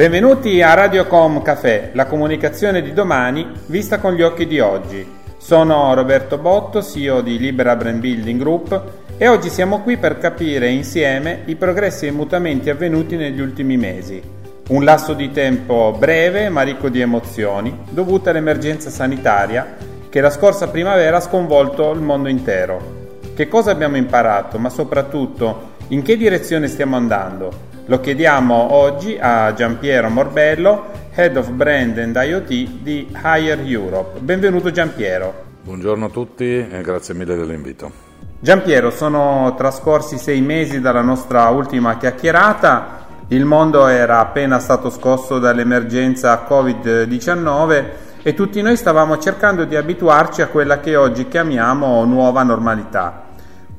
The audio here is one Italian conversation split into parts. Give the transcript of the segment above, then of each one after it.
Benvenuti a Radiocom Café, la comunicazione di domani vista con gli occhi di oggi. Sono Roberto Botto, CEO di Libera Brand Building Group e oggi siamo qui per capire insieme i progressi e i mutamenti avvenuti negli ultimi mesi. Un lasso di tempo breve ma ricco di emozioni, dovuto all'emergenza sanitaria che la scorsa primavera ha sconvolto il mondo intero. Che cosa abbiamo imparato, ma soprattutto in che direzione stiamo andando? Lo chiediamo oggi a Giampiero Morbello, Head of Brand and IoT di Higher Europe. Benvenuto Giampiero. Buongiorno a tutti e grazie mille dell'invito. Giampiero, sono trascorsi sei mesi dalla nostra ultima chiacchierata. Il mondo era appena stato scosso dall'emergenza Covid-19 e tutti noi stavamo cercando di abituarci a quella che oggi chiamiamo nuova normalità.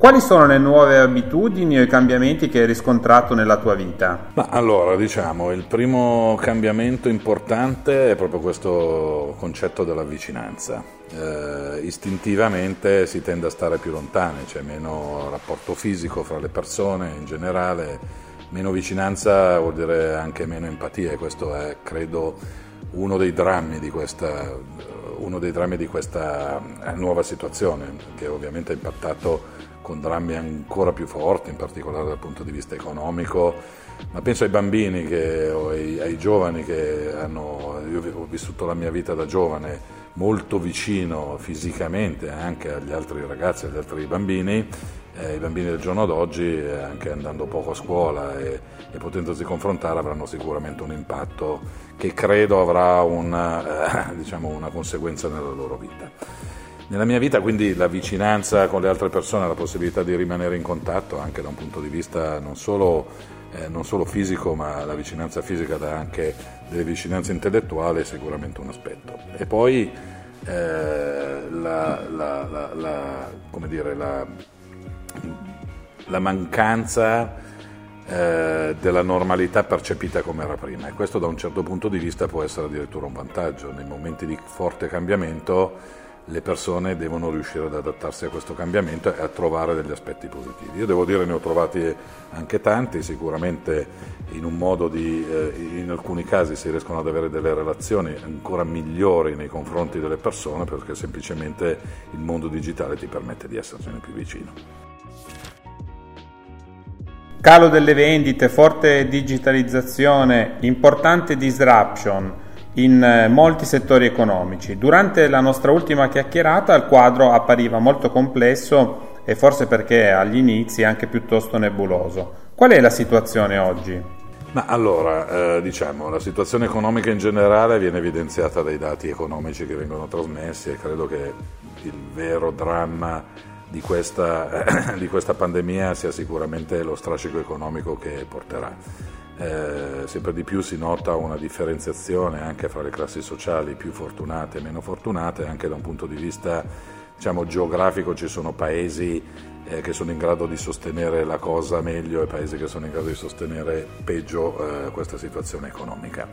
Quali sono le nuove abitudini o i cambiamenti che hai riscontrato nella tua vita? Ma allora, diciamo, il primo cambiamento importante è proprio questo concetto della vicinanza. Eh, istintivamente si tende a stare più lontani, c'è meno rapporto fisico fra le persone in generale, meno vicinanza vuol dire anche meno empatia e questo è, credo, uno dei drammi di questa, drammi di questa eh, nuova situazione, che ovviamente ha impattato con drammi ancora più forti, in particolare dal punto di vista economico, ma penso ai bambini che, o ai, ai, giovani che hanno, io ho vissuto la mia vita da giovane molto vicino fisicamente anche agli altri ragazzi, agli altri bambini, eh, i bambini del giorno d'oggi, eh, anche andando poco a scuola e, e, potendosi confrontare, avranno sicuramente un impatto che credo avrà una, eh, diciamo una conseguenza nella loro vita. Nella mia vita quindi la vicinanza con le altre persone, la possibilità di rimanere in contatto anche da un punto di vista non solo, eh, non solo fisico ma la vicinanza fisica da anche delle vicinanze intellettuali è sicuramente un aspetto. E poi eh, la, la, la, dire, la, mancanza eh, della normalità percepita come era prima e questo da un certo punto di vista può essere addirittura un vantaggio. Nei momenti di forte cambiamento le persone devono riuscire ad adattarsi a questo cambiamento e a trovare degli aspetti positivi. Io devo dire ne ho trovati anche tanti, sicuramente in di, eh, in alcuni casi si riescono ad avere delle relazioni ancora migliori nei confronti delle persone perché semplicemente il mondo digitale ti permette di essercene più vicino. Calo delle vendite, forte digitalizzazione, importante disruption in eh, molti settori economici. Durante la nostra ultima chiacchierata il quadro appariva molto complesso e forse perché agli inizi anche piuttosto nebuloso. Qual è la situazione oggi? Ma allora, eh, diciamo, la situazione economica in generale viene evidenziata dai dati economici che vengono trasmessi e credo che il vero dramma di questa, di questa pandemia sia sicuramente lo strascico economico che porterà eh, sempre di più si nota una differenziazione anche fra le classi sociali più fortunate e meno fortunate, anche da un punto di vista diciamo, geografico ci sono paesi eh, che sono in grado di sostenere la cosa meglio e paesi che sono in grado di sostenere peggio eh, questa situazione economica.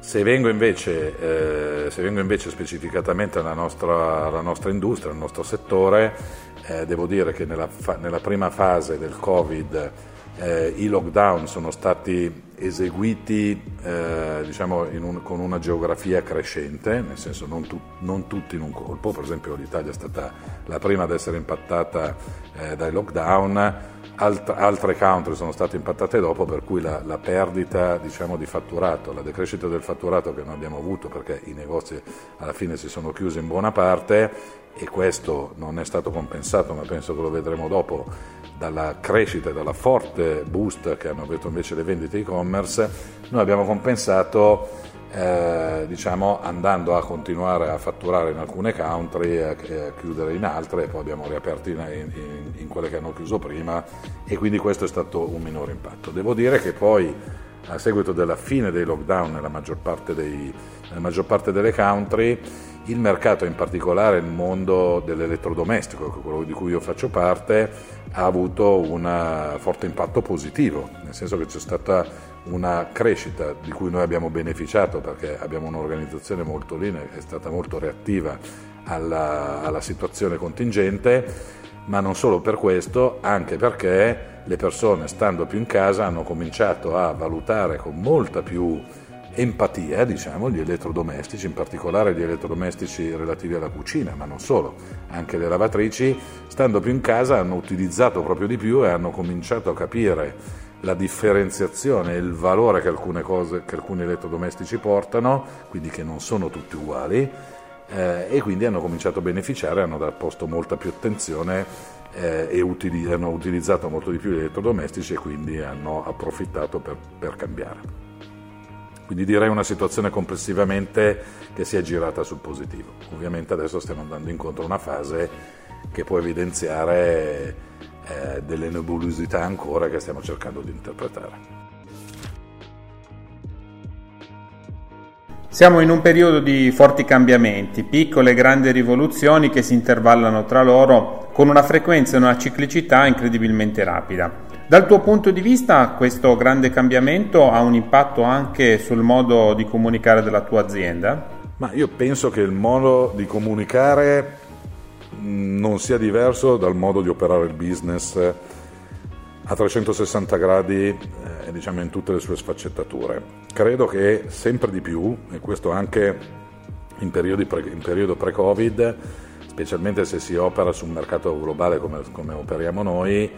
Se vengo invece, eh, se vengo invece specificatamente alla nostra, alla nostra, industria, al nostro settore, eh, devo dire che nella, fa- nella prima fase del Covid eh, i lockdown sono stati eseguiti eh, diciamo un, con una geografia crescente, nel senso non, tu, non, tutti in un colpo, per esempio l'Italia è stata la prima ad essere impattata eh, dai lockdown, Alt, altre country sono state impattate dopo, per cui la, la perdita diciamo, di fatturato, la decrescita del fatturato che non abbiamo avuto perché i negozi alla fine si sono chiusi in buona parte e questo non è stato compensato, ma penso che lo vedremo dopo, dalla crescita e dalla forte boost che hanno avuto invece le vendite e-commerce, noi abbiamo compensato eh, diciamo, andando a continuare a fatturare in alcune country a, a, chiudere in altre e poi abbiamo riaperto in, in, in, quelle che hanno chiuso prima e quindi questo è stato un minore impatto. Devo dire che poi a seguito della fine dei lockdown nella maggior parte, dei, nella maggior parte delle country il mercato, in particolare il mondo dell'elettrodomestico, quello di cui io faccio parte, ha avuto un forte impatto positivo, nel senso che c'è stata una crescita di cui noi abbiamo beneficiato perché abbiamo un'organizzazione molto linea che è stata molto reattiva alla, alla situazione contingente ma non solo per questo, anche perché le persone stando più in casa hanno cominciato a valutare con molta più empatia, diciamo, gli elettrodomestici, in particolare gli elettrodomestici relativi alla cucina, ma non solo, anche le lavatrici, stando più in casa hanno utilizzato proprio di più e hanno cominciato a capire la differenziazione e il valore che alcune cose, che alcuni elettrodomestici portano, quindi che non sono tutti uguali, eh, e quindi hanno cominciato a beneficiare, hanno posto molta più attenzione eh, e utili- hanno utilizzato molto di più gli elettrodomestici e quindi hanno approfittato per, per cambiare. Quindi direi una situazione complessivamente che si è girata sul positivo. Ovviamente adesso stiamo andando incontro a una fase che può evidenziare eh, delle nebulosità ancora che stiamo cercando di interpretare. Siamo in un periodo di forti cambiamenti, piccole e grandi rivoluzioni che si intervallano tra loro con una frequenza e una ciclicità incredibilmente rapida. Dal tuo punto di vista questo grande cambiamento ha un impatto anche sul modo di comunicare della tua azienda? Ma io penso che il modo di comunicare non sia diverso dal modo di operare il business a 360 gradi eh, diciamo in tutte le sue sfaccettature. Credo che sempre di più, e questo anche in, pre, in periodo pre-Covid, specialmente se si opera su un mercato globale come, come operiamo noi,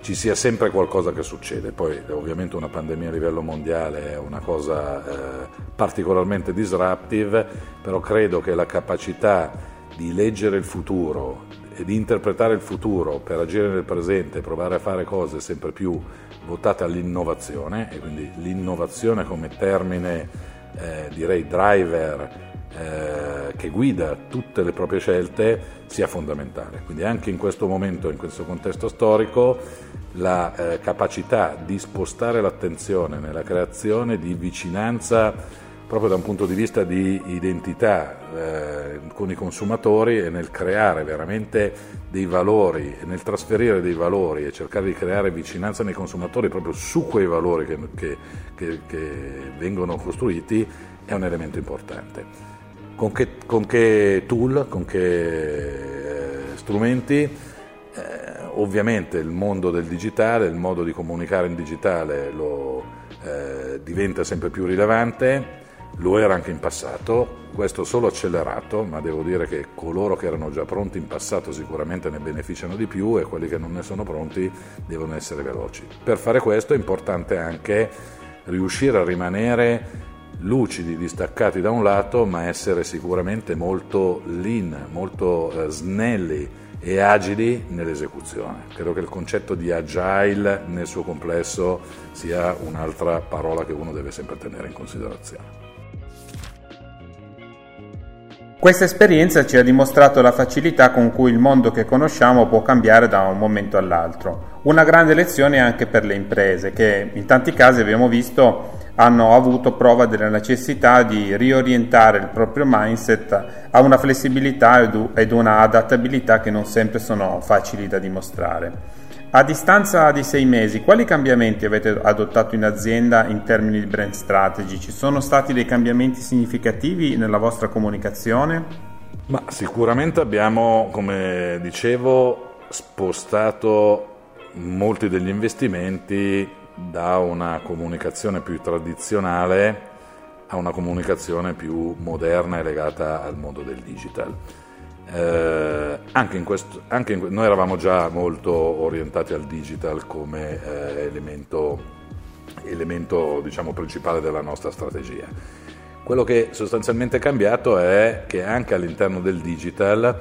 ci sia sempre qualcosa che succede. Poi ovviamente una pandemia a livello mondiale è una cosa eh, particolarmente disruptive, però credo che la capacità di leggere il futuro di interpretare il futuro per agire nel presente provare a fare cose sempre più votate all'innovazione, e quindi l'innovazione come termine eh, direi driver eh, che guida tutte le proprie scelte sia fondamentale. Quindi anche in questo momento, in questo contesto storico, la eh, capacità di spostare l'attenzione nella creazione di vicinanza proprio da un punto di vista di identità eh, con i consumatori e nel creare veramente dei valori, nel trasferire dei valori e cercare di creare vicinanza nei consumatori proprio su quei valori che, che, che, che vengono costruiti è un elemento importante. Con che, con tool, con che eh, strumenti? Eh, ovviamente il mondo del digitale, il modo di comunicare in digitale lo, eh, diventa sempre più rilevante, lo era anche in passato, questo solo accelerato, ma devo dire che coloro che erano già pronti in passato sicuramente ne beneficiano di più e quelli che non ne sono pronti devono essere veloci. Per fare questo è importante anche riuscire a rimanere lucidi, distaccati da un lato, ma essere sicuramente molto lean, molto eh, snelli e agili nell'esecuzione. Credo che il concetto di agile nel suo complesso sia un'altra parola che uno deve sempre tenere in considerazione. Questa esperienza ci ha dimostrato la facilità con cui il mondo che conosciamo può cambiare da un momento all'altro. Una grande lezione anche per le imprese che in tanti casi abbiamo visto hanno avuto prova della necessità di riorientare il proprio mindset a una flessibilità ed una adattabilità che non sempre sono facili da dimostrare. A distanza di sei mesi, quali cambiamenti avete adottato in azienda in termini di brand strategy? Ci sono stati dei cambiamenti significativi nella vostra comunicazione? Ma sicuramente abbiamo, come dicevo, spostato molti degli investimenti da una comunicazione più tradizionale a una comunicazione più moderna e legata al mondo del digital. Eh, anche questo, anche in, noi eravamo già molto orientati al digital come eh, elemento, elemento diciamo, principale della nostra strategia. Quello che sostanzialmente è cambiato è che anche all'interno del digital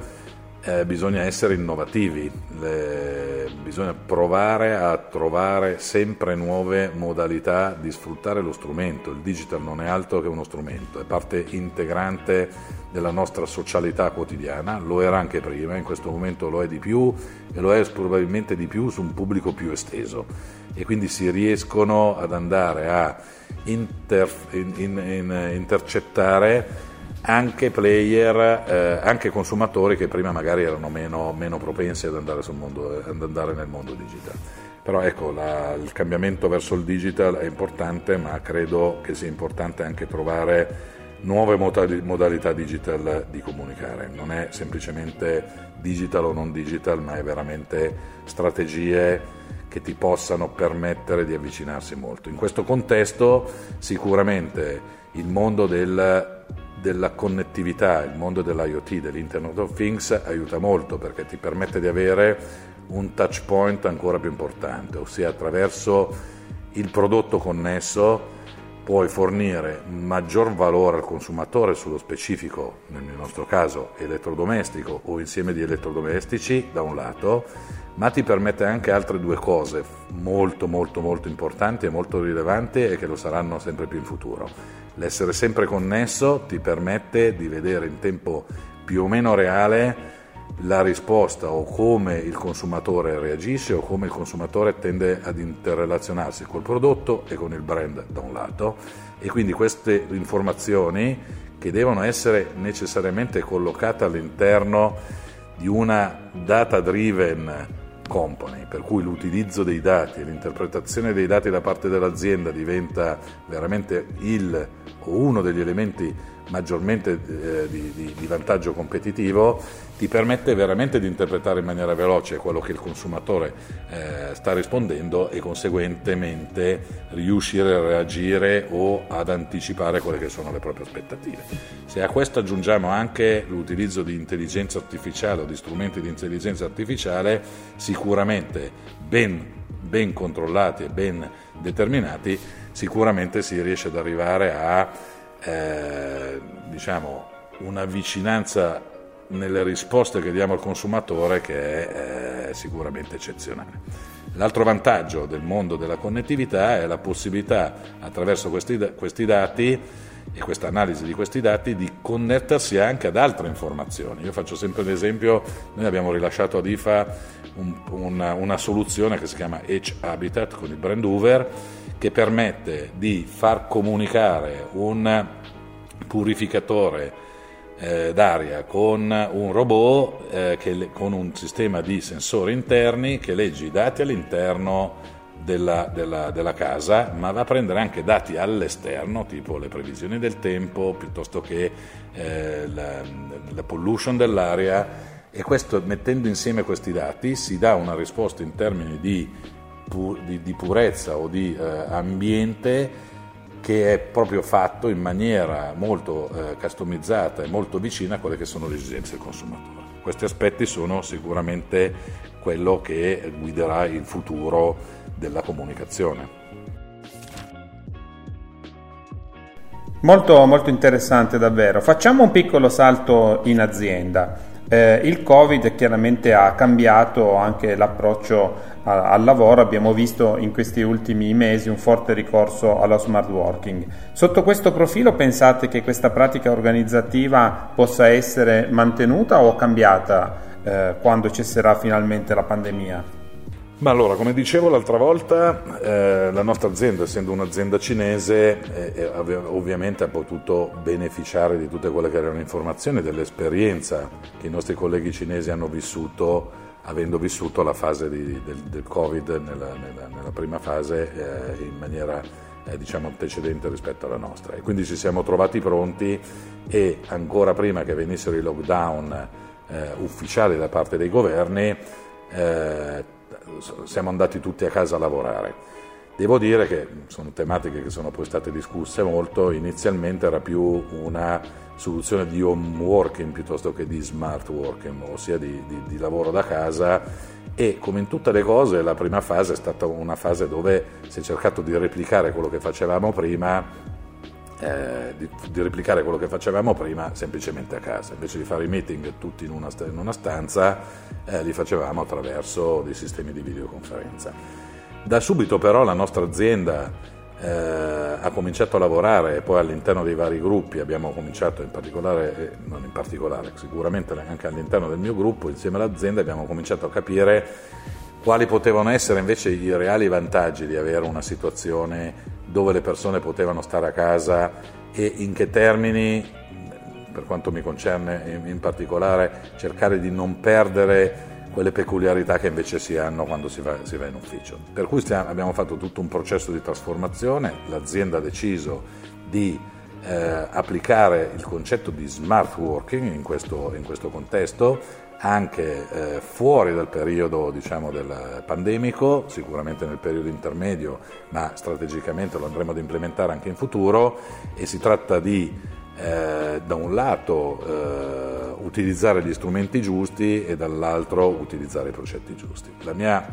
eh, bisogna essere innovativi, le, bisogna provare a trovare sempre nuove modalità di sfruttare lo strumento. Il digital non è altro che uno strumento, è parte integrante della nostra socialità quotidiana, lo era anche prima, in questo momento lo è di più e lo è probabilmente di più su un pubblico più esteso e quindi si riescono ad andare a inter, in, in, in, intercettare anche player, eh, anche consumatori che prima magari erano meno, meno propensi ad andare, mondo, ad andare, nel mondo digitale. Però ecco, la, il cambiamento verso il digital è importante, ma credo che sia importante anche trovare nuove modalità digital di comunicare. Non è semplicemente digital o non digital, ma è veramente strategie che ti possano permettere di avvicinarsi molto. In questo contesto sicuramente il mondo del, della connettività, il mondo dell'IoT, dell'Internet of Things aiuta molto perché ti permette di avere un touch point ancora più importante, ossia attraverso il prodotto connesso puoi fornire maggior valore al consumatore sullo specifico, nel nostro caso elettrodomestico o insieme di elettrodomestici da un lato, ma ti permette anche altre due cose molto molto molto importanti e molto rilevanti e che lo saranno sempre più in futuro. L'essere sempre connesso ti permette di vedere in tempo più o meno reale la risposta o come il consumatore reagisce o come il consumatore tende ad interrelazionarsi col prodotto e con il brand da un lato. E quindi queste informazioni che devono essere necessariamente collocate all'interno di una data driven company, per cui l'utilizzo dei dati e l'interpretazione dei dati da parte dell'azienda diventa veramente il o uno degli elementi maggiormente eh, di, di, di, vantaggio competitivo, ti permette veramente di interpretare in maniera veloce quello che il consumatore eh, sta rispondendo e conseguentemente riuscire a reagire o ad anticipare quelle che sono le proprie aspettative. Se a questo aggiungiamo anche l'utilizzo di intelligenza artificiale o di strumenti di intelligenza artificiale, sicuramente ben, ben controllati e ben determinati, sicuramente si riesce ad arrivare a eh, diciamo, una vicinanza nelle risposte che diamo al consumatore che è eh, sicuramente eccezionale. L'altro vantaggio del mondo della connettività è la possibilità, attraverso questi, questi dati e questa analisi di questi dati, di connettersi anche ad altre informazioni. Io faccio sempre l'esempio, noi abbiamo rilasciato ad IFA un, una, una, soluzione che si chiama Edge Habitat con il brand Hoover, che permette di far comunicare un purificatore eh, d'aria con un robot eh, che, con un sistema di sensori interni che legge i dati all'interno della, della, della, casa, ma va a prendere anche dati all'esterno, tipo le previsioni del tempo, piuttosto che eh, la, la pollution dell'aria. E questo mettendo insieme questi dati si dà una risposta in termini di di, di purezza o di eh, ambiente che è proprio fatto in maniera molto eh, customizzata e molto vicina a quelle che sono le esigenze del consumatore. Questi aspetti sono sicuramente quello che guiderà il futuro della comunicazione. Molto, molto interessante davvero. Facciamo un piccolo salto in azienda. Eh, il Covid chiaramente ha cambiato anche l'approccio al lavoro, abbiamo visto in questi ultimi mesi un forte ricorso allo smart working. Sotto questo profilo pensate che questa pratica organizzativa possa essere mantenuta o cambiata eh, quando cesserà finalmente la pandemia? Ma allora, come dicevo l'altra volta, eh, la nostra azienda, essendo un'azienda cinese, eh, ovviamente ha potuto beneficiare di tutte quelle che erano informazioni, dell'esperienza che i nostri colleghi cinesi hanno vissuto, avendo vissuto la fase di, del, del, Covid nella, nella, nella prima fase eh, in maniera eh, diciamo antecedente rispetto alla nostra. E quindi ci siamo trovati pronti e ancora prima che venissero i lockdown eh, ufficiali da parte dei governi, eh, siamo andati tutti a casa a lavorare. Devo dire che sono tematiche che sono poi state discusse molto, inizialmente era più una soluzione di home working piuttosto che di smart working, ossia di, di, di lavoro da casa e come in tutte le cose la prima fase è stata una fase dove si è cercato di replicare quello che facevamo prima eh, di, di, replicare quello che facevamo prima semplicemente a casa. Invece di fare i meeting tutti in una, in una stanza, eh, li facevamo attraverso dei sistemi di videoconferenza. Da subito però la nostra azienda eh, ha cominciato a lavorare poi all'interno dei vari gruppi abbiamo cominciato in particolare, eh, non in particolare, sicuramente anche all'interno del mio gruppo, insieme all'azienda abbiamo cominciato a capire quali potevano essere invece i reali vantaggi di avere una situazione dove le persone potevano stare a casa e in che termini, per quanto mi concerne in particolare, cercare di non perdere quelle peculiarità che invece si hanno quando si va, si va in ufficio. Per cui stiamo, abbiamo fatto tutto un processo di trasformazione, l'azienda ha deciso di eh, applicare il concetto di smart working in questo, in questo contesto anche eh, fuori dal periodo diciamo, del pandemico, sicuramente nel periodo intermedio, ma strategicamente lo andremo ad implementare anche in futuro e si tratta di eh, da un lato eh, utilizzare gli strumenti giusti e dall'altro utilizzare i progetti giusti. La mia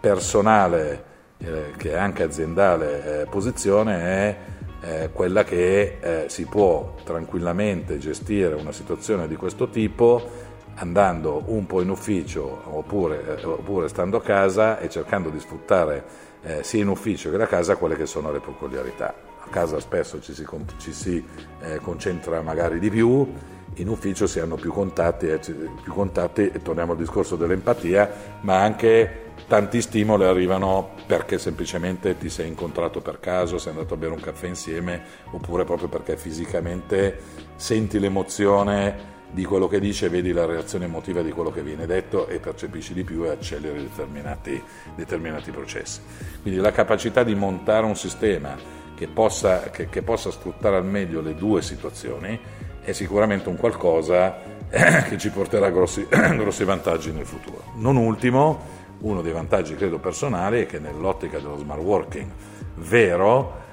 personale, eh, che è anche aziendale, eh, posizione è eh, quella che si può tranquillamente gestire una situazione di questo tipo andando un po' in ufficio oppure, oppure stando a casa e cercando di sfruttare eh, sia in ufficio che da casa quelle che sono le peculiarità. A casa spesso ci si, ci si eh, concentra magari di più, in ufficio si hanno più contatti, eh, più contatti, e torniamo al discorso dell'empatia, ma anche tanti stimoli arrivano perché semplicemente ti sei incontrato per caso, sei andato a bere un caffè insieme, oppure proprio perché fisicamente senti l'emozione di quello che dice, vedi la reazione emotiva di quello che viene detto e percepisci di più e acceleri determinati, determinati processi. Quindi la capacità di montare un sistema che possa, che, che possa sfruttare al meglio le due situazioni è sicuramente un qualcosa che ci porterà grossi, grossi vantaggi nel futuro. Non ultimo, uno dei vantaggi credo personali è che nell'ottica dello smart working vero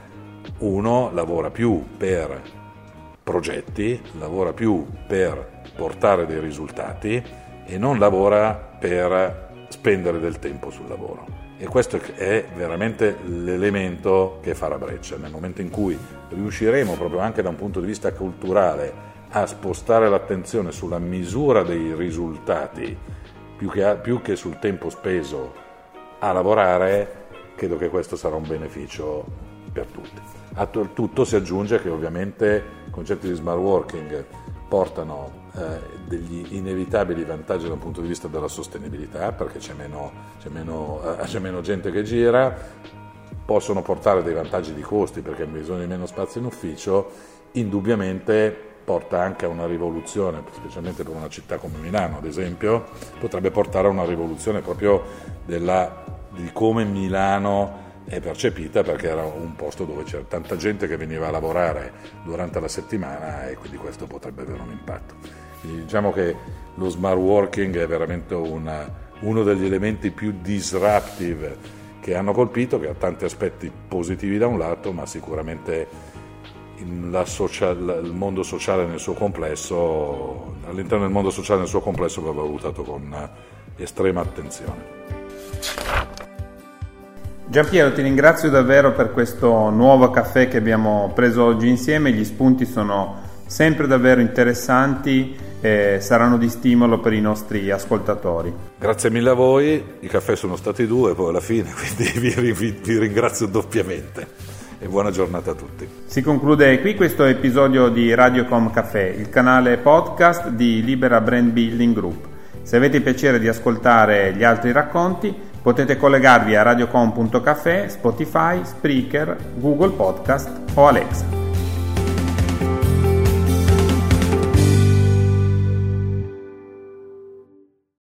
uno lavora più per progetti, lavora più per portare dei risultati e non lavora per spendere del tempo sul lavoro. E questo è veramente l'elemento che fa la breccia. Nel momento in cui riusciremo, proprio anche da un punto di vista culturale, a spostare l'attenzione sulla misura dei risultati più che, più che sul tempo speso a lavorare, credo che questo sarà un beneficio per tutti. A tutto si aggiunge che ovviamente i concetti di smart working portano eh, degli inevitabili vantaggi dal punto di vista della sostenibilità, perché c'è meno, c'è meno, eh, c'è meno gente che gira, possono portare dei vantaggi di costi perché hai bisogno di meno spazio in ufficio, indubbiamente porta anche a una rivoluzione, specialmente per una città come Milano ad esempio, potrebbe portare a una rivoluzione proprio della, di come Milano è percepita perché era un posto dove c'era tanta gente che veniva a lavorare durante la settimana e quindi questo potrebbe avere un impatto. Quindi diciamo che lo smart working è veramente una, uno degli elementi più disruptive che hanno colpito, che ha tanti aspetti positivi da un lato, ma sicuramente social, il mondo sociale nel suo complesso, all'interno del mondo sociale nel suo complesso va valutato con estrema attenzione. Giampiero, ti ringrazio davvero per questo nuovo caffè che abbiamo preso oggi insieme, gli spunti sono sempre davvero interessanti e saranno di stimolo per i nostri ascoltatori. Grazie mille a voi, i caffè sono stati due poi alla fine, quindi vi, vi, vi ringrazio doppiamente e buona giornata a tutti. Si conclude qui questo episodio di Radiocom Café, il canale podcast di Libera Brand Building Group. Se avete piacere di ascoltare gli altri racconti, Potete collegarvi a radiocom.cafe, Spotify, Spreaker, Google Podcast o Alexa.